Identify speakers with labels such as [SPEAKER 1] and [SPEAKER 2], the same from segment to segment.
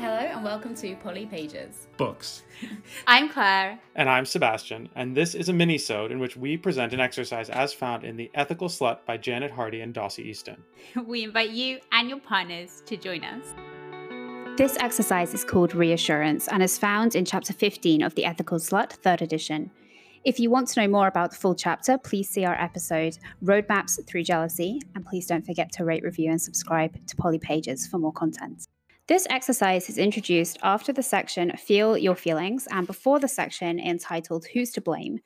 [SPEAKER 1] Hello and welcome to Polly Pages.
[SPEAKER 2] Books.
[SPEAKER 3] I'm Claire.
[SPEAKER 2] And I'm Sebastian, and this is a mini-sode in which we present an exercise as found in The Ethical Slut by Janet Hardy and Dossie Easton.
[SPEAKER 3] We invite you and your partners to join us.
[SPEAKER 4] This exercise is called Reassurance and is found in chapter 15 of The Ethical Slut, 3rd edition. If you want to know more about the full chapter, please see our episode Roadmaps Through Jealousy, and please don't forget to rate, review, and subscribe to Polly Pages for more content. This exercise is introduced after the section Feel Your Feelings and before the section entitled Who's to Blame.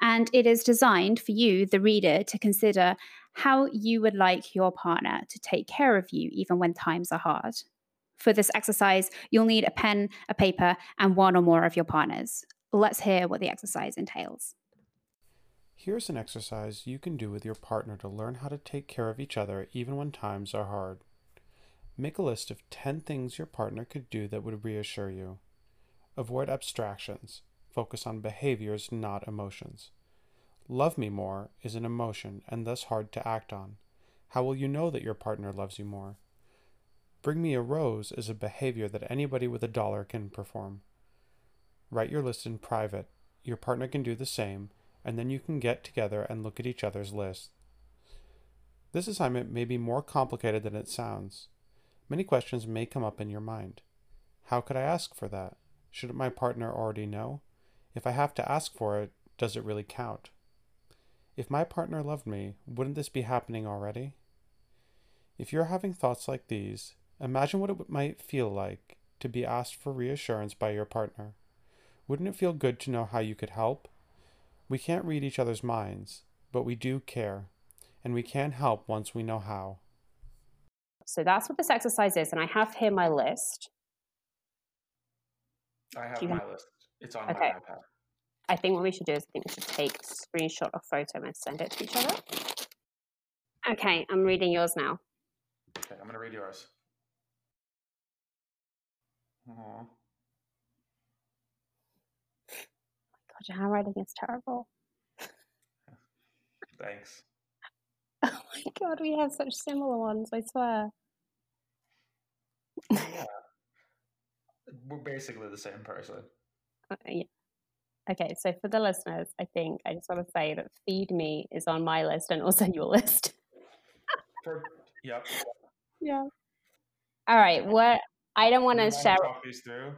[SPEAKER 4] And it is designed for you, the reader, to consider how you would like your partner to take care of you even when times are hard. For this exercise, you'll need a pen, a paper, and one or more of your partners. Let's hear what the exercise entails.
[SPEAKER 2] Here's an exercise you can do with your partner to learn how to take care of each other even when times are hard. Make a list of 10 things your partner could do that would reassure you. Avoid abstractions. Focus on behaviors, not emotions. Love me more is an emotion and thus hard to act on. How will you know that your partner loves you more? Bring me a rose is a behavior that anybody with a dollar can perform. Write your list in private. Your partner can do the same, and then you can get together and look at each other's lists. This assignment may be more complicated than it sounds. Many questions may come up in your mind. How could I ask for that? Shouldn't my partner already know? If I have to ask for it, does it really count? If my partner loved me, wouldn't this be happening already? If you're having thoughts like these, imagine what it might feel like to be asked for reassurance by your partner. Wouldn't it feel good to know how you could help? We can't read each other's minds, but we do care, and we can help once we know how.
[SPEAKER 5] So that's what this exercise is. And I have here my list.
[SPEAKER 6] I have my
[SPEAKER 5] have-
[SPEAKER 6] list. It's on
[SPEAKER 5] Okay.
[SPEAKER 6] my iPad.
[SPEAKER 5] I think what we should do is I think we should take a screenshot or photo and send it to each other. Okay, I'm reading yours now.
[SPEAKER 6] Okay, I'm gonna read yours. Aw.
[SPEAKER 5] Oh God, your handwriting is terrible.
[SPEAKER 6] Thanks.
[SPEAKER 5] Oh my god, we have such similar ones, I swear.
[SPEAKER 6] Yeah. We're basically the same person.
[SPEAKER 5] Uh, yeah. Okay, so for the listeners, I think I just want to say that Feed Me is on my list and also your list.
[SPEAKER 6] For, yep.
[SPEAKER 5] Yeah. All right, what I don't want to share.
[SPEAKER 6] Talk these through.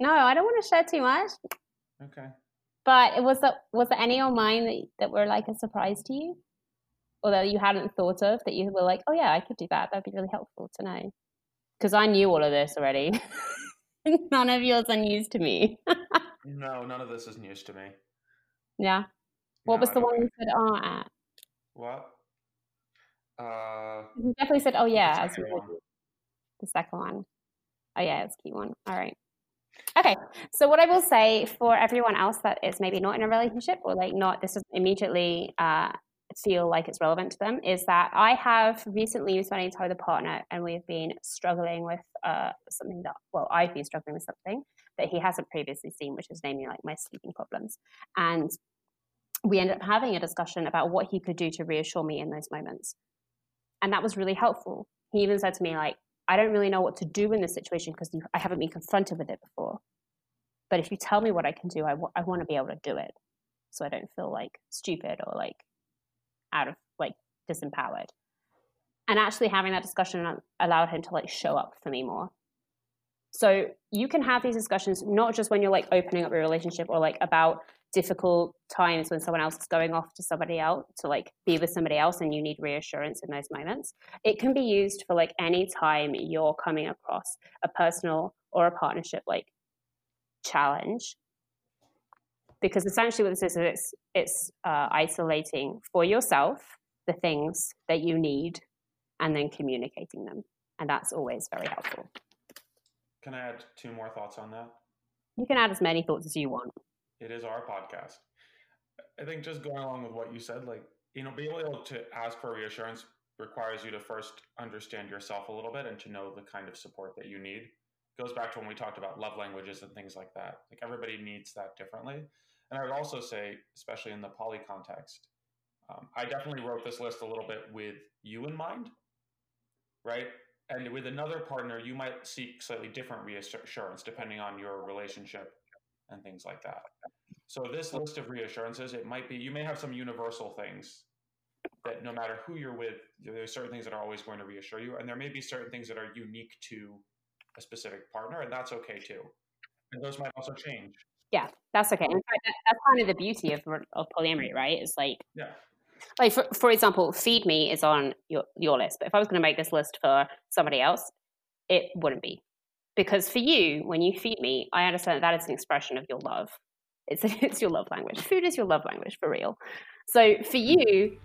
[SPEAKER 5] No, I don't want to share too much.
[SPEAKER 6] Okay.
[SPEAKER 5] But it was there, was there any on mine that, that were like a surprise to you? Or that you hadn't thought of that you were like, oh yeah, I could do that. That'd be really helpful to know. Because I knew all of this already. None of yours are news to me.
[SPEAKER 6] No, none of this is news to me.
[SPEAKER 5] yeah. What
[SPEAKER 6] No,
[SPEAKER 5] was the one you said oh at?
[SPEAKER 6] What? Uh,
[SPEAKER 5] You definitely said oh yeah. as
[SPEAKER 6] second
[SPEAKER 5] The second one. Oh yeah, it's a key one. All right. Okay. So what I will say for everyone else that is maybe not in a relationship or like not this is immediately uh, feel like it's relevant to them is that I have recently been spending time with a partner and we've been struggling with uh, something that well I've been struggling with something that he hasn't previously seen, which is namely like my sleeping problems. And we ended up having a discussion about what he could do to reassure me in those moments. And that was really helpful. He even said to me, like, I don't really know what to do in this situation because I haven't been confronted with it before. But if you tell me what I can do, I want to be able to do it. So I don't feel like stupid or like out of like disempowered. And actually having that discussion allowed him to like show up for me more. So you can have these discussions not just when you're like opening up your relationship or like about difficult times when someone else is going off to somebody else to like be with somebody else and you need reassurance in those moments. It can be used for like any time you're coming across a personal or a partnership like challenge. Because essentially what this is, it's, it's uh, isolating for yourself the things that you need and then communicating them. And that's always very helpful.
[SPEAKER 6] can I add two more thoughts on that?
[SPEAKER 5] You can add as many thoughts as you want.
[SPEAKER 6] It is our podcast. I think just going along with what you said, like, you know, being able to ask for reassurance requires you to first understand yourself a little bit and to know the kind of support that you need. It goes back to when we talked about love languages and things like that. Like everybody needs that differently. And I would also say, especially in the poly context, um, I definitely wrote this list a little bit with you in mind, right? And with another partner, you might seek slightly different reassurance depending on your relationship and things like that. So this list of reassurances, it might be you may have some universal things that no matter who you're with, there's certain things that are always going to reassure you, and there may be certain things that are unique to a specific partner, and that's okay too. And those might also change.
[SPEAKER 5] Yeah, that's okay. In fact, that's kind of the beauty of of polyamory, right? It's like
[SPEAKER 6] yeah.
[SPEAKER 5] Like for for example, feed me is on your your list, but if I was going to make this list for somebody else, it wouldn't be because for you, when you feed me, I understand that, that is an expression of your love. It's it's your love language. Food is your love language for real. So for you,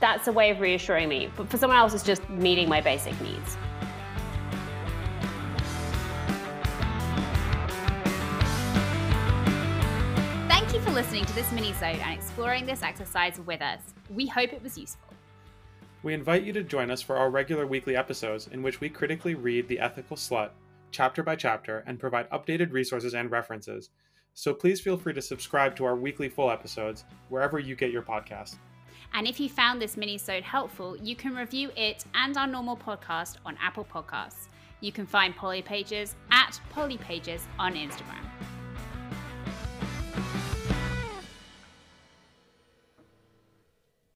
[SPEAKER 5] that's a way of reassuring me. But for someone else, it's just meeting my basic needs.
[SPEAKER 4] For listening to this mini-sode and exploring this exercise with us. We hope it was useful.
[SPEAKER 2] We invite you to join us for our regular weekly episodes in which we critically read The Ethical Slut, chapter by chapter, and provide updated resources and references. So please feel free to subscribe to our weekly full episodes wherever you get your podcast.
[SPEAKER 4] And if you found this mini-sode helpful, you can review it and our normal podcast on Apple Podcasts. You can find Polly Pages at Polly Pages on Instagram.